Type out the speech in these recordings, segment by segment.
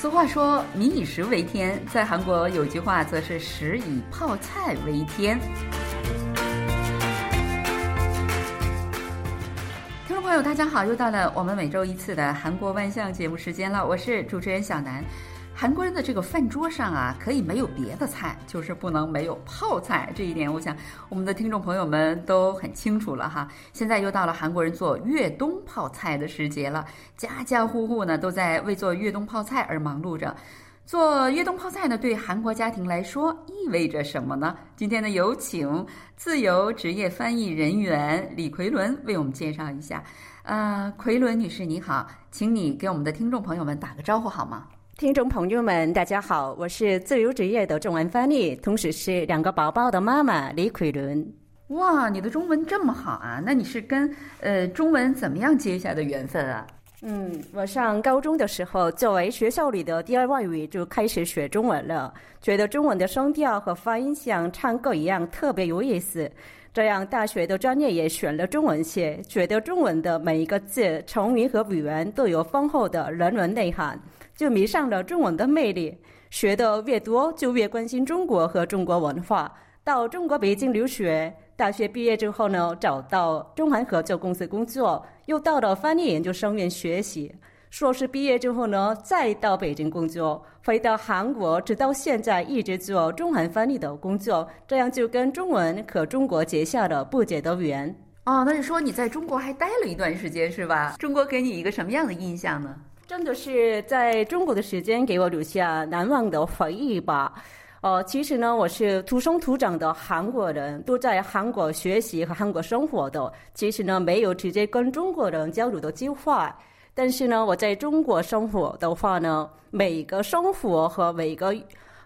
俗话说“民以食为天”，在韩国有句话则是“食以泡菜为天”。听众朋友，大家好，又到了我们每周一次的韩国万象节目时间了，我是主持人小南。韩国人的这个饭桌上啊，可以没有别的菜，就是不能没有泡菜。这一点，我想我们的听众朋友们都很清楚了哈。现在又到了韩国人做越冬泡菜的时节了，家家户户呢都在为做越冬泡菜而忙碌着。做越冬泡菜呢，对韩国家庭来说意味着什么呢？今天呢，有请自由职业翻译人员李奎伦为我们介绍一下。呃，奎伦女士你好，请你给我们的听众朋友们打个招呼好吗？听众朋友们，大家好，我是自由职业的中文翻译，同时是两个宝宝的妈妈李奎伦。哇，你的中文这么好啊！那你是跟呃中文怎么样结下的缘分啊？嗯，我上高中的时候，作为学校里的第二外语，就开始学中文了，觉得中文的声调和发音像唱歌一样特别有意思。这样，大学的专业也选了中文系，觉得中文的每一个字、成语和语言都有丰厚的人文内涵。就迷上了中文的魅力，学的越多，就越关心中国和中国文化。到中国北京留学，大学毕业之后呢，找到中韩合作公司工作，又到了翻译研究生院学习。硕士毕业之后呢，再到北京工作，回到韩国，直到现在一直做中韩翻译的工作。这样就跟中文和中国结下了不解的缘。哦，那是说你在中国还待了一段时间是吧？中国给你一个什么样的印象呢？真的是在中国的时间给我留下难忘的回忆吧。呃，其实呢，我是土生土长的韩国人，都在韩国学习和韩国生活的。其实呢，没有直接跟中国人交流的机会。但是呢，我在中国生活的话呢，每个生活和每个。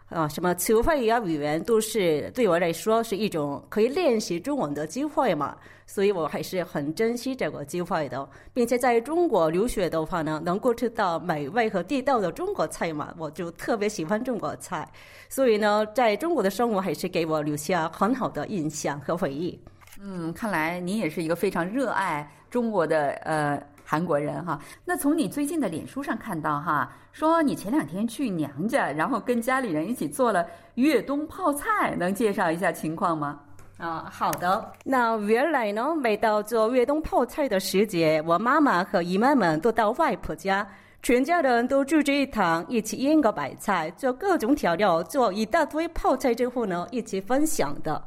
啊，什么词汇呀、语言都是对我来说是一种可以练习中文的机会嘛，所以我还是很珍惜这个机会的，并且在中国留学的话呢，能够吃到美味和地道的中国菜嘛，我就特别喜欢中国菜，所以呢，在中国的生活还是给我留下很好的印象和回忆。嗯，看来您也是一个非常热爱中国的呃。韩国人哈，那从你最近的脸书上看到哈，说你前两天去娘家，然后跟家里人一起做了越冬泡菜，能介绍一下情况吗？啊，好的。那原来呢，每到做越冬泡菜的时节，我妈妈和姨妈们都到外婆家，全家人都聚聚一堂，一起腌个白菜，做各种调料，做一大堆泡菜之后呢，一起分享的。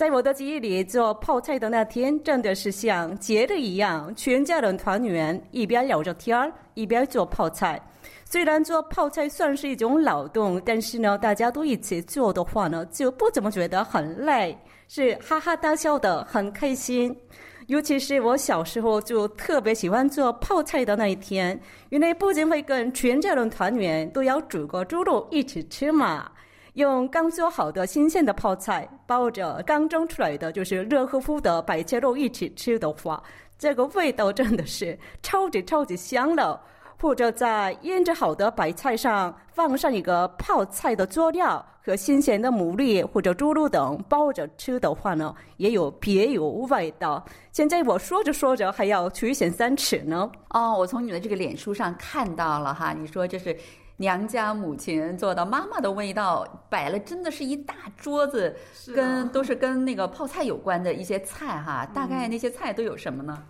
在我的记忆里，做泡菜的那天真的是像节日一样，全家人团圆，一边聊着天儿，一边做泡菜。虽然做泡菜算是一种劳动，但是呢，大家都一起做的话呢，就不怎么觉得很累，是哈哈大笑的，很开心。尤其是我小时候就特别喜欢做泡菜的那一天，因为不仅会跟全家人团圆，都要煮个猪肉一起吃嘛。用刚做好的新鲜的泡菜包着刚蒸出来的就是热乎乎的白切肉一起吃的话，这个味道真的是超级超级香了。或者在腌制好的白菜上放上一个泡菜的佐料和新鲜的牡蛎或者猪肉等包着吃的话呢，也有别有味道。现在我说着说着还要垂涎三尺呢。哦，我从你的这个脸书上看到了哈，你说就是。娘家母亲做的妈妈的味道，摆了真的是一大桌子，跟都是跟那个泡菜有关的一些菜哈。大概那些菜都有什么呢？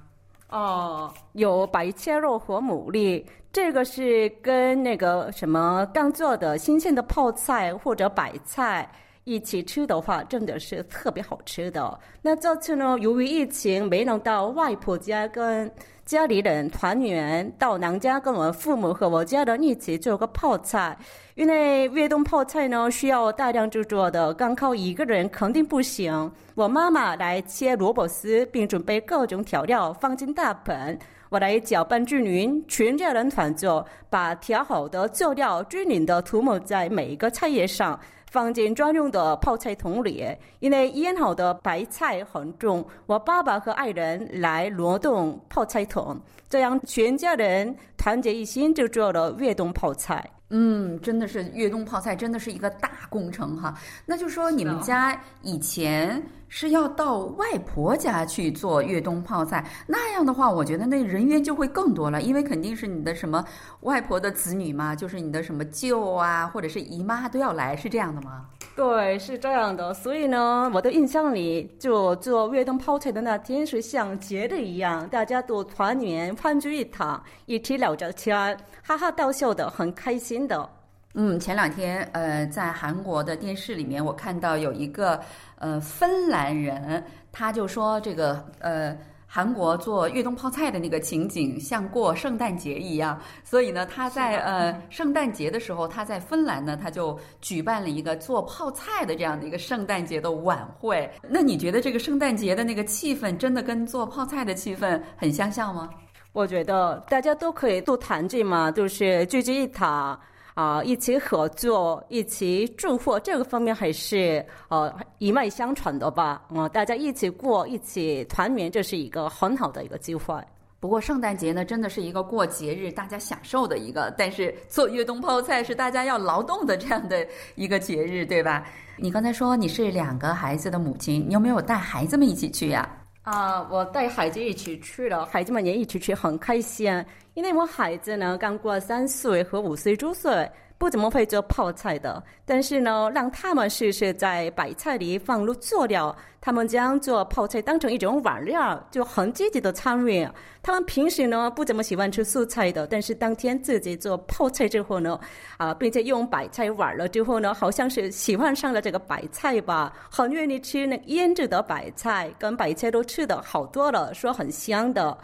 哦，有白切肉和牡蛎，这个是跟那个什么刚做的新鲜的泡菜或者白菜。一起吃的话，真的是特别好吃的。那这次呢，由于疫情没能到外婆家跟家里人团圆，到娘家跟我父母和我家人一起做个泡菜。因为越冬泡菜呢需要大量制作的，光靠一个人肯定不行。我妈妈来切萝卜丝，并准备各种调料放进大盆，我来搅拌均匀，全家人团坐，把调好的佐料均匀的涂抹在每一个菜叶上。放进专用的泡菜桶里，因为腌好的白菜很重，我爸爸和爱人来挪动泡菜桶，这样全家人团结一心就做了越冬泡菜。嗯，真的是越冬泡菜，真的是一个大工程哈。那就说你们家以前是要到外婆家去做越冬泡菜，那样的话，我觉得那人员就会更多了，因为肯定是你的什么外婆的子女嘛，就是你的什么舅啊，或者是姨妈都要来，是这样的吗？对，是这样的。所以呢，我的印象里，就做越冬泡菜的那天是像节日一样，大家都团圆欢聚一堂，一起聊着天，哈哈大笑的，很开心的。嗯，前两天呃，在韩国的电视里面，我看到有一个呃芬兰人，他就说这个呃。韩国做越冬泡菜的那个情景，像过圣诞节一样。所以呢，他在呃圣诞节的时候，他在芬兰呢，他就举办了一个做泡菜的这样的一个圣诞节的晚会。那你觉得这个圣诞节的那个气氛，真的跟做泡菜的气氛很相像吗？我觉得大家都可以多团聚嘛，就是聚聚一堂。啊，一起合作，一起祝福，这个方面还是呃一脉相传的吧。嗯，大家一起过，一起团圆，这是一个很好的一个机会。不过圣诞节呢，真的是一个过节日，大家享受的一个；但是做越冬泡菜是大家要劳动的这样的一个节日，对吧？你刚才说你是两个孩子的母亲，你有没有带孩子们一起去呀？啊我带孩子一起去了，孩子们也一起去，很开心。因为我孩子呢刚过三岁和五岁周岁，不怎么会做泡菜的。但是呢，让他们试试在白菜里放入佐料，他们将做泡菜当成一种玩料，就很积极的参与。他们平时呢不怎么喜欢吃素菜的，但是当天自己做泡菜之后呢，啊，并且用白菜玩了之后呢，好像是喜欢上了这个白菜吧，很愿意吃那腌制的白菜，跟白菜都吃的好多了，说很香的。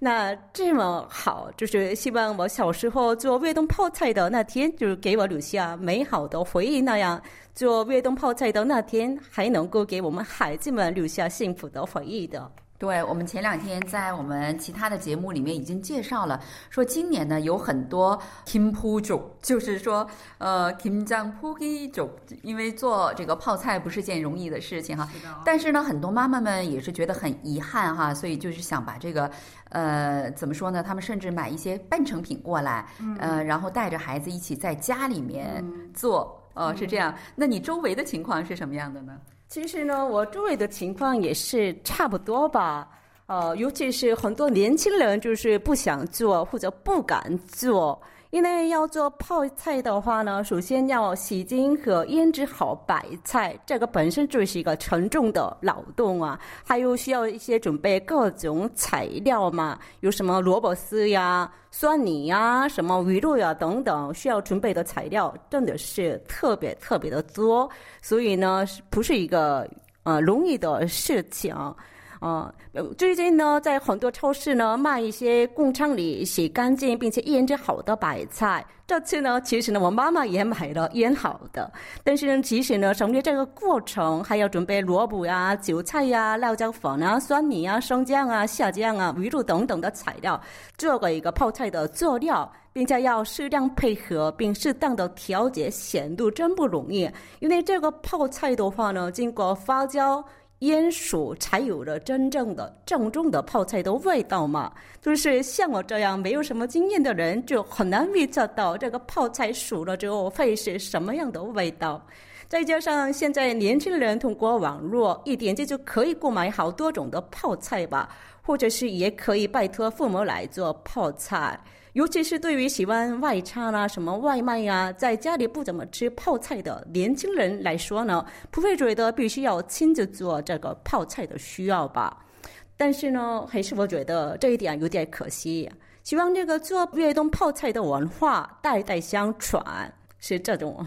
那这么好，就是希望我小时候做越冬泡菜的那天，就是给我留下美好的回忆。那样做越冬泡菜的那天，还能够给我们孩子们留下幸福的回忆的。对我们前两天在我们其他的节目里面已经介绍了，说今年呢有很多 kim pu 种，就是说呃 kim jang pu gi 种，因为做这个泡菜不是件容易的事情哈。但是呢，很多妈妈们也是觉得很遗憾哈，所以就是想把这个呃怎么说呢？他们甚至买一些半成品过来，呃，然后带着孩子一起在家里面做，哦，是这样。那你周围的情况是什么样的呢？其实呢，我周围的情况也是差不多吧。呃，尤其是很多年轻人就是不想做或者不敢做。因为要做泡菜的话呢，首先要洗净和腌制好白菜，这个本身就是一个沉重的劳动啊。还有需要一些准备各种材料嘛，有什么萝卜丝呀、蒜泥呀、什么鱼肉呀等等，需要准备的材料真的是特别特别的多，所以呢，不是一个呃容易的事情。啊，最近呢，在很多超市呢卖一些工厂里洗干净并且腌制好的白菜。这次呢，其实呢，我妈妈也买了腌好的。但是呢，其实呢，省略这个过程，还要准备萝卜呀、韭菜呀、辣椒粉啊、酸泥啊、生姜啊、虾酱啊、鱼肉等等的材料，做个一个泡菜的佐料，并且要适量配合并适当的调节咸度，真不容易。因为这个泡菜的话呢，经过发酵。烟薯才有了真正的正宗的泡菜的味道嘛？就是像我这样没有什么经验的人，就很难预测到这个泡菜熟了之后会是什么样的味道。再加上现在年轻人通过网络一点击就可以购买好多种的泡菜吧，或者是也可以拜托父母来做泡菜。尤其是对于喜欢外餐啊、什么外卖呀，在家里不怎么吃泡菜的年轻人来说呢，不会觉得必须要亲自做这个泡菜的需要吧？但是呢，还是我觉得这一点有点可惜。希望这个做越东泡菜的文化代代相传，是这种。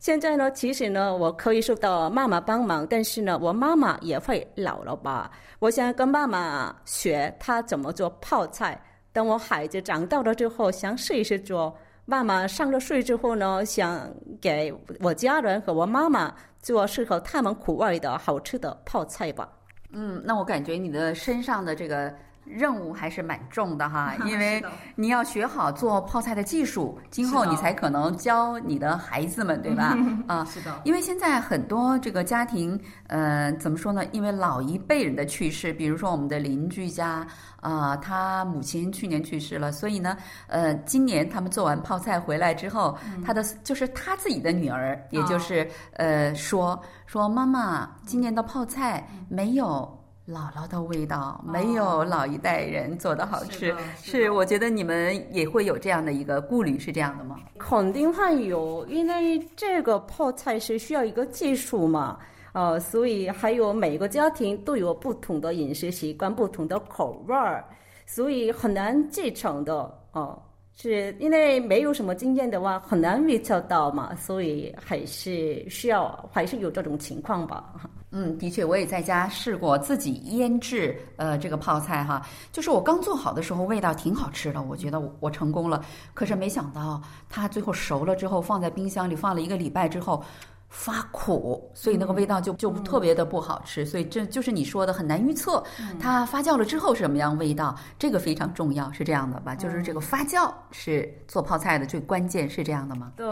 现在呢，其实呢，我可以受到妈妈帮忙，但是呢，我妈妈也会老了吧？我想跟妈妈学她怎么做泡菜。等我孩子长大了之后，想试一试做。妈妈上了岁之后呢，想给我家人和我妈妈做适合他们口味的好吃的泡菜吧。嗯，那我感觉你的身上的这个任务还是蛮重的哈，因为你要学好做泡菜的技术，今后你才可能教你的孩子们，对吧？啊，是的。因为现在很多这个家庭，呃，怎么说呢？因为老一辈人的去世，比如说我们的邻居家啊，他母亲去年去世了，所以呢，呃，今年他们做完泡菜回来之后，他的就是他自己的女儿，也就是呃，说说妈妈，今年的泡菜没有。姥姥的味道没有老一代人做的好吃，是我觉得你们也会有这样的一个顾虑，是这样的吗？肯定会有，因为这个泡菜是需要一个技术嘛，呃，所以还有每个家庭都有不同的饮食习惯、不同的口味儿，所以很难继承的哦。是因为没有什么经验的话，很难预测到嘛，所以还是需要还是有这种情况吧。嗯，的确，我也在家试过自己腌制，呃，这个泡菜哈，就是我刚做好的时候味道挺好吃的，我觉得我成功了。可是没想到它最后熟了之后，放在冰箱里放了一个礼拜之后发苦，所以那个味道就就特别的不好吃。所以这就是你说的很难预测它发酵了之后是什么样味道，这个非常重要，是这样的吧？就是这个发酵是做泡菜的最关键，是这样的吗？对，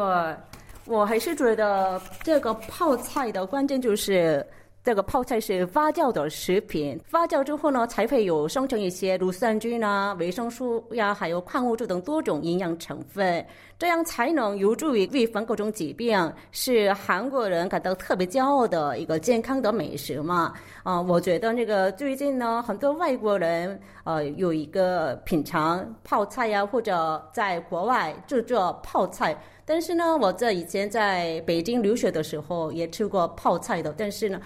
我还是觉得这个泡菜的关键就是。这个泡菜是发酵的食品，发酵之后呢，才会有生成一些乳酸菌啊、维生素呀，还有矿物质等多种营养成分，这样才能有助于预防各种疾病，是韩国人感到特别骄傲的一个健康的美食嘛。啊，我觉得那个最近呢，很多外国人呃有一个品尝泡菜呀，或者在国外制作泡菜，但是呢，我在以前在北京留学的时候也吃过泡菜的，但是呢。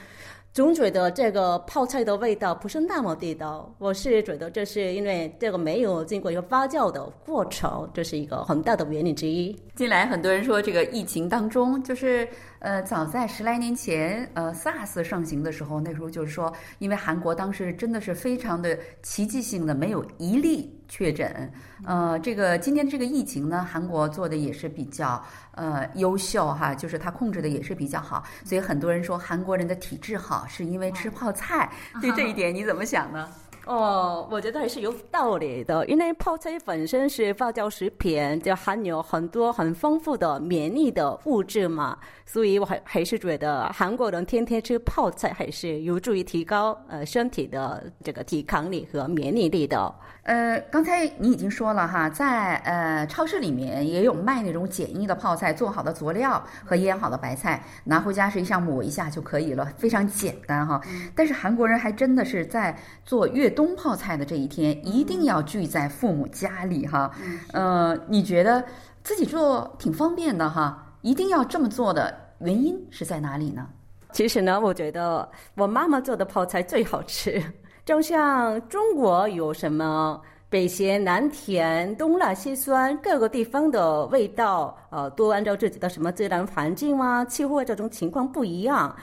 总觉得这个泡菜的味道不是那么地道，我是觉得这是因为这个没有经过一个发酵的过程，这是一个很大的原因之一。近来很多人说，这个疫情当中，就是呃，早在十来年前，呃，SARS 盛行的时候，那时候就是说，因为韩国当时真的是非常的奇迹性的，没有一例。确诊，呃，这个今天这个疫情呢，韩国做的也是比较呃优秀哈，就是它控制的也是比较好，所以很多人说韩国人的体质好，是因为吃泡菜。对这 一点你怎么想呢？哦，我觉得还是有道理的，因为泡菜本身是发酵食品，就含有很多很丰富的免疫的物质嘛，所以我还还是觉得韩国人天天吃泡菜还是有助于提高呃身体的这个抵抗力和免疫力的。呃，刚才你已经说了哈，在呃超市里面也有卖那种简易的泡菜，做好的佐料和腌好的白菜，拿回家实际上抹一下就可以了，非常简单哈。但是韩国人还真的是在做越冬泡菜的这一天，一定要聚在父母家里哈。呃，你觉得自己做挺方便的哈，一定要这么做的原因是在哪里呢？其实呢，我觉得我妈妈做的泡菜最好吃。就像中国有什么北咸南甜、东辣西酸，各个地方的味道，呃，都按照自己的什么自然环境啊、气候这种情况不一样。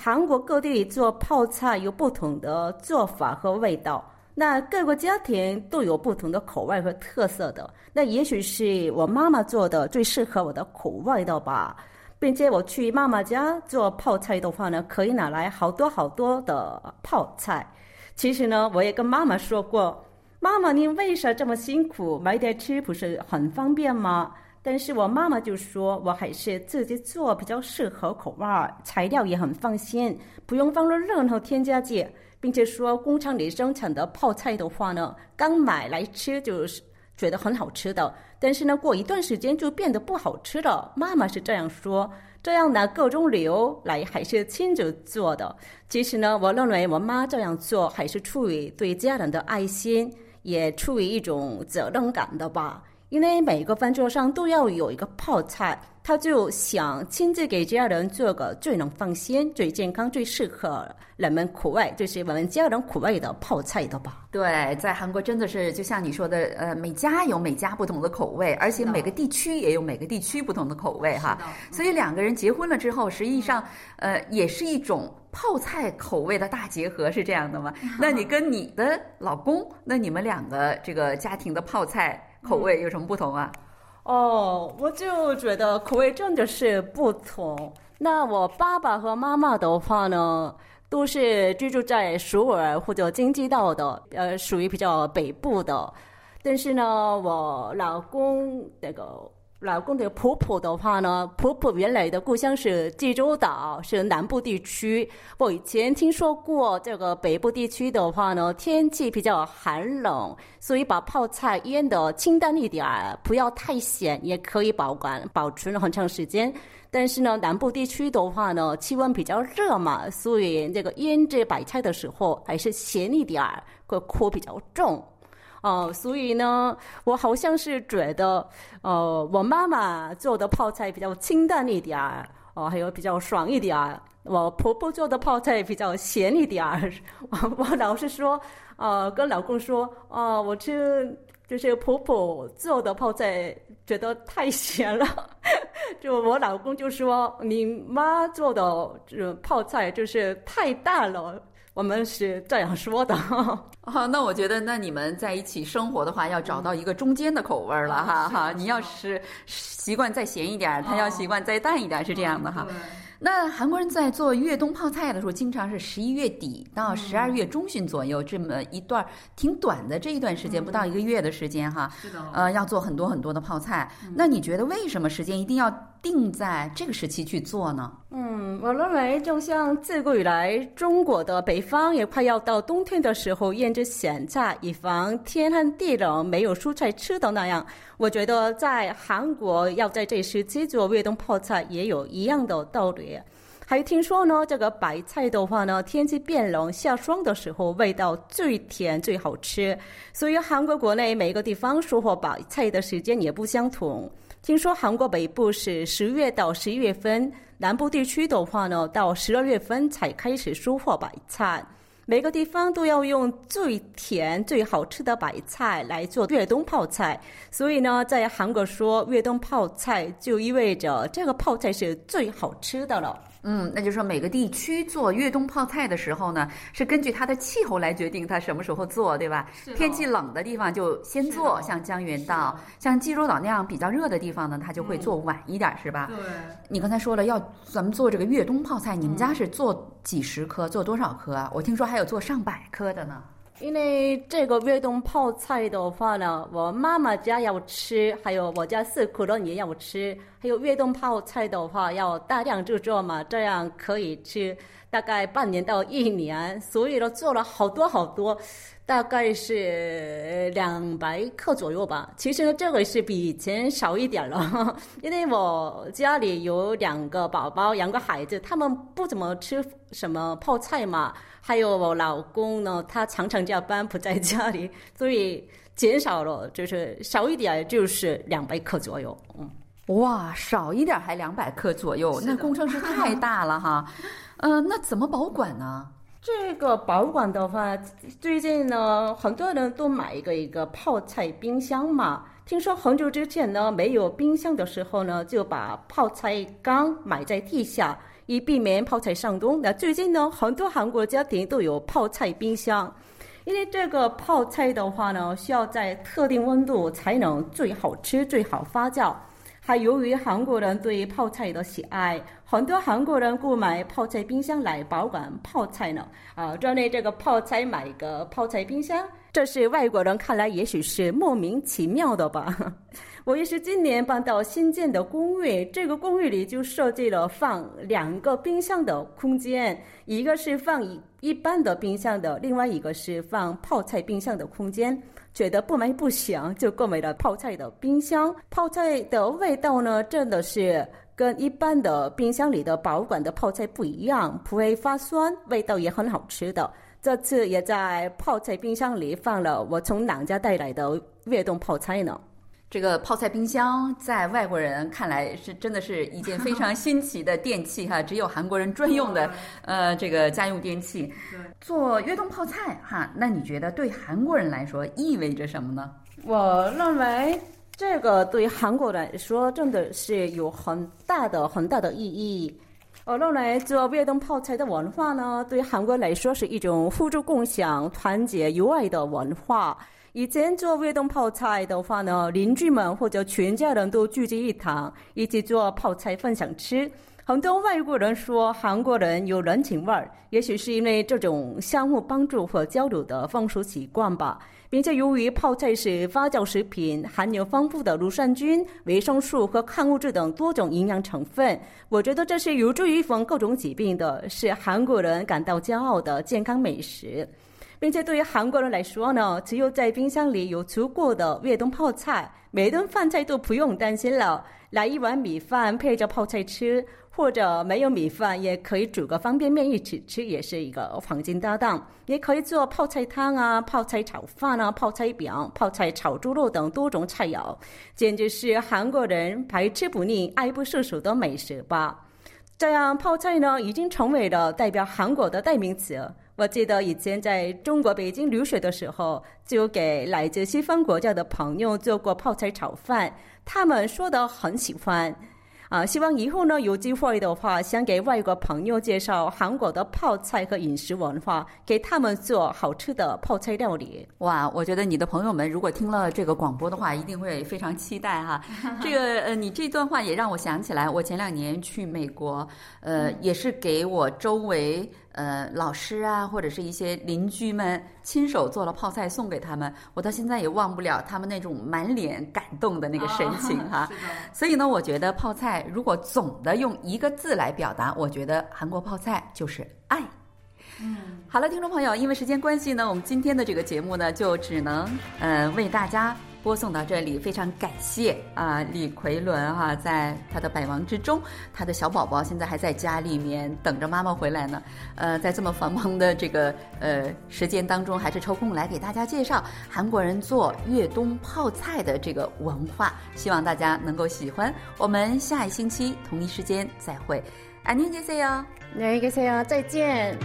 韩国各地做泡菜有不同的做法和味道，那各个家庭都有不同的口味和特色的。那也许是我妈妈做的最适合我的口味的吧，并且我去妈妈家做泡菜的话呢，可以拿来好多好多的泡菜。其实呢，我也跟妈妈说过，妈妈，你为啥这么辛苦买点吃不是很方便吗？但是我妈妈就说，我还是自己做比较适合口味儿，材料也很放心，不用放入任何添加剂，并且说工厂里生产的泡菜的话呢，刚买来吃就是觉得很好吃的，但是呢，过一段时间就变得不好吃了。妈妈是这样说。这样拿各种理由来还是亲自做的。其实呢，我认为我妈这样做还是出于对家人的爱心，也出于一种责任感的吧。因为每一个饭桌上都要有一个泡菜。他就想亲自给家人做个最能放心、最健康、最适合人们口味，就是我们家人口味的泡菜的吧？对，在韩国真的是就像你说的，呃，每家有每家不同的口味，而且每个地区也有每个地区不同的口味哈。所以两个人结婚了之后，实际上呃也是一种泡菜口味的大结合，是这样的吗？那你跟你的老公，那你们两个这个家庭的泡菜口味有什么不同啊？哦，我就觉得口味真的是不同。那我爸爸和妈妈的话呢，都是居住在首尔或者京畿道的，呃，属于比较北部的。但是呢，我老公那个。老公的婆婆的话呢，婆婆原来的故乡是济州岛，是南部地区。我以前听说过这个北部地区的话呢，天气比较寒冷，所以把泡菜腌的清淡一点儿，不要太咸，也可以保管保存很长时间。但是呢，南部地区的话呢，气温比较热嘛，所以这个腌制白菜的时候还是咸一点儿，个口比较重。哦，所以呢，我好像是觉得，呃，我妈妈做的泡菜比较清淡一点儿，哦，还有比较爽一点儿。我婆婆做的泡菜比较咸一点儿。我 我老是说，呃，跟老公说，哦，我吃就是婆婆做的泡菜觉得太咸了。就我老公就说，你妈做的这泡菜就是太淡了。我们是这样说的。好，那我觉得，那你们在一起生活的话，要找到一个中间的口味了，哈哈。你要是习惯再咸一点，他要习惯再淡一点，是这样的哈。那韩国人在做越冬泡菜的时候，经常是十一月底到十二月中旬左右这么一段挺短的这一段时间，不到一个月的时间哈。是的。呃，要做很多很多的泡菜。那你觉得为什么时间一定要定在这个时期去做呢？嗯，我认为就像自古以来中国的北方也快要到冬天的时候腌制咸菜，以防天寒地冷没有蔬菜吃的那样。我觉得在韩国要在这时期做越冬泡菜也有一样的道理。还听说呢，这个白菜的话呢，天气变冷下霜的时候，味道最甜最好吃。所以韩国国内每个地方收获白菜的时间也不相同。听说韩国北部是十月到十一月份，南部地区的话呢，到十二月份才开始收获白菜。每个地方都要用最甜、最好吃的白菜来做越冬泡菜，所以呢，在韩国说越冬泡菜就意味着这个泡菜是最好吃的了。嗯，那就是说每个地区做越冬泡菜的时候呢，是根据它的气候来决定它什么时候做，对吧？天气冷的地方就先做，像江原道、像济州岛那样比较热的地方呢，它就会做晚一点，是吧？对。你刚才说了要咱们做这个越冬泡菜，你们家是做几十颗，做多少颗啊？我听说还有做上百颗的呢。因为这个越冬泡菜的话呢，我妈妈家要吃，还有我家四口人也要吃。还有越冬泡菜的话，要大量制作嘛，这样可以吃大概半年到一年。所以呢，做了好多好多，大概是两百克左右吧。其实呢，这个是比以前少一点了，因为我家里有两个宝宝，两个孩子，他们不怎么吃什么泡菜嘛。还有我老公呢，他常常加班不在家里，所以减少了，就是少一点，就是两百克左右。嗯，哇，少一点还两百克左右，那工程师太大了哈。嗯，那怎么保管呢？这个保管的话，最近呢，很多人都买一个一个泡菜冰箱嘛。听说很久之前呢，没有冰箱的时候呢，就把泡菜缸埋在地下。以避免泡菜上冻。那最近呢，很多韩国家庭都有泡菜冰箱，因为这个泡菜的话呢，需要在特定温度才能最好吃、最好发酵。还由于韩国人对泡菜的喜爱，很多韩国人购买泡菜冰箱来保管泡菜呢。啊，专为这个泡菜买一个泡菜冰箱，这是外国人看来也许是莫名其妙的吧。我也是今年搬到新建的公寓，这个公寓里就设计了放两个冰箱的空间，一个是放一一般的冰箱的，另外一个是放泡菜冰箱的空间。觉得不买不行，就购买了泡菜的冰箱。泡菜的味道呢，真的是跟一般的冰箱里的保管的泡菜不一样，不会发酸，味道也很好吃的。这次也在泡菜冰箱里放了我从娘家带来的越冬泡菜呢。这个泡菜冰箱在外国人看来是真的是一件非常新奇的电器哈，只有韩国人专用的呃这个家用电器。做越冬泡菜哈，那你觉得对韩国人来说意味着什么呢？我认为这个对韩国来说真的是有很大的很大的意义。我认为做越冬泡菜的文化呢，对韩国来说是一种互助共享、团结友爱的文化。以前做越冬泡菜的话呢，邻居们或者全家人都聚集一堂，一起做泡菜分享吃。很多外国人说韩国人有人情味儿，也许是因为这种相互帮助和交流的风俗习惯吧。并且由于泡菜是发酵食品，含有丰富的乳酸菌、维生素和矿物质等多种营养成分，我觉得这是有助于预防各种疾病的，是韩国人感到骄傲的健康美食。并且对于韩国人来说呢，只有在冰箱里有足够的越冬泡菜，每顿饭菜都不用担心了。来一碗米饭配着泡菜吃。或者没有米饭，也可以煮个方便面一起吃，也是一个黄金搭档。也可以做泡菜汤啊、泡菜炒饭啊、泡菜饼、泡菜炒猪肉等多种菜肴，简直是韩国人排吃不腻、爱不释手的美食吧。这样泡菜呢，已经成为了代表韩国的代名词。我记得以前在中国北京留学的时候，就给来自西方国家的朋友做过泡菜炒饭，他们说的很喜欢。啊，希望以后呢有机会的话，想给外国朋友介绍韩国的泡菜和饮食文化，给他们做好吃的泡菜料理。哇，我觉得你的朋友们如果听了这个广播的话，一定会非常期待哈。这个呃，你这段话也让我想起来，我前两年去美国，呃，也是给我周围。呃，老师啊，或者是一些邻居们亲手做了泡菜送给他们，我到现在也忘不了他们那种满脸感动的那个神情哈。所以呢，我觉得泡菜如果总的用一个字来表达，我觉得韩国泡菜就是爱。嗯，好了，听众朋友，因为时间关系呢，我们今天的这个节目呢，就只能呃为大家。播送到这里，非常感谢啊，李奎伦哈，在他的百忙之中，他的小宝宝现在还在家里面等着妈妈回来呢。呃，在这么繁忙的这个呃时间当中，还是抽空来给大家介绍韩国人做越冬泡菜的这个文化，希望大家能够喜欢。我们下一星期同一时间再会，안녕히계세 요， 안녕히계세 요， 再见。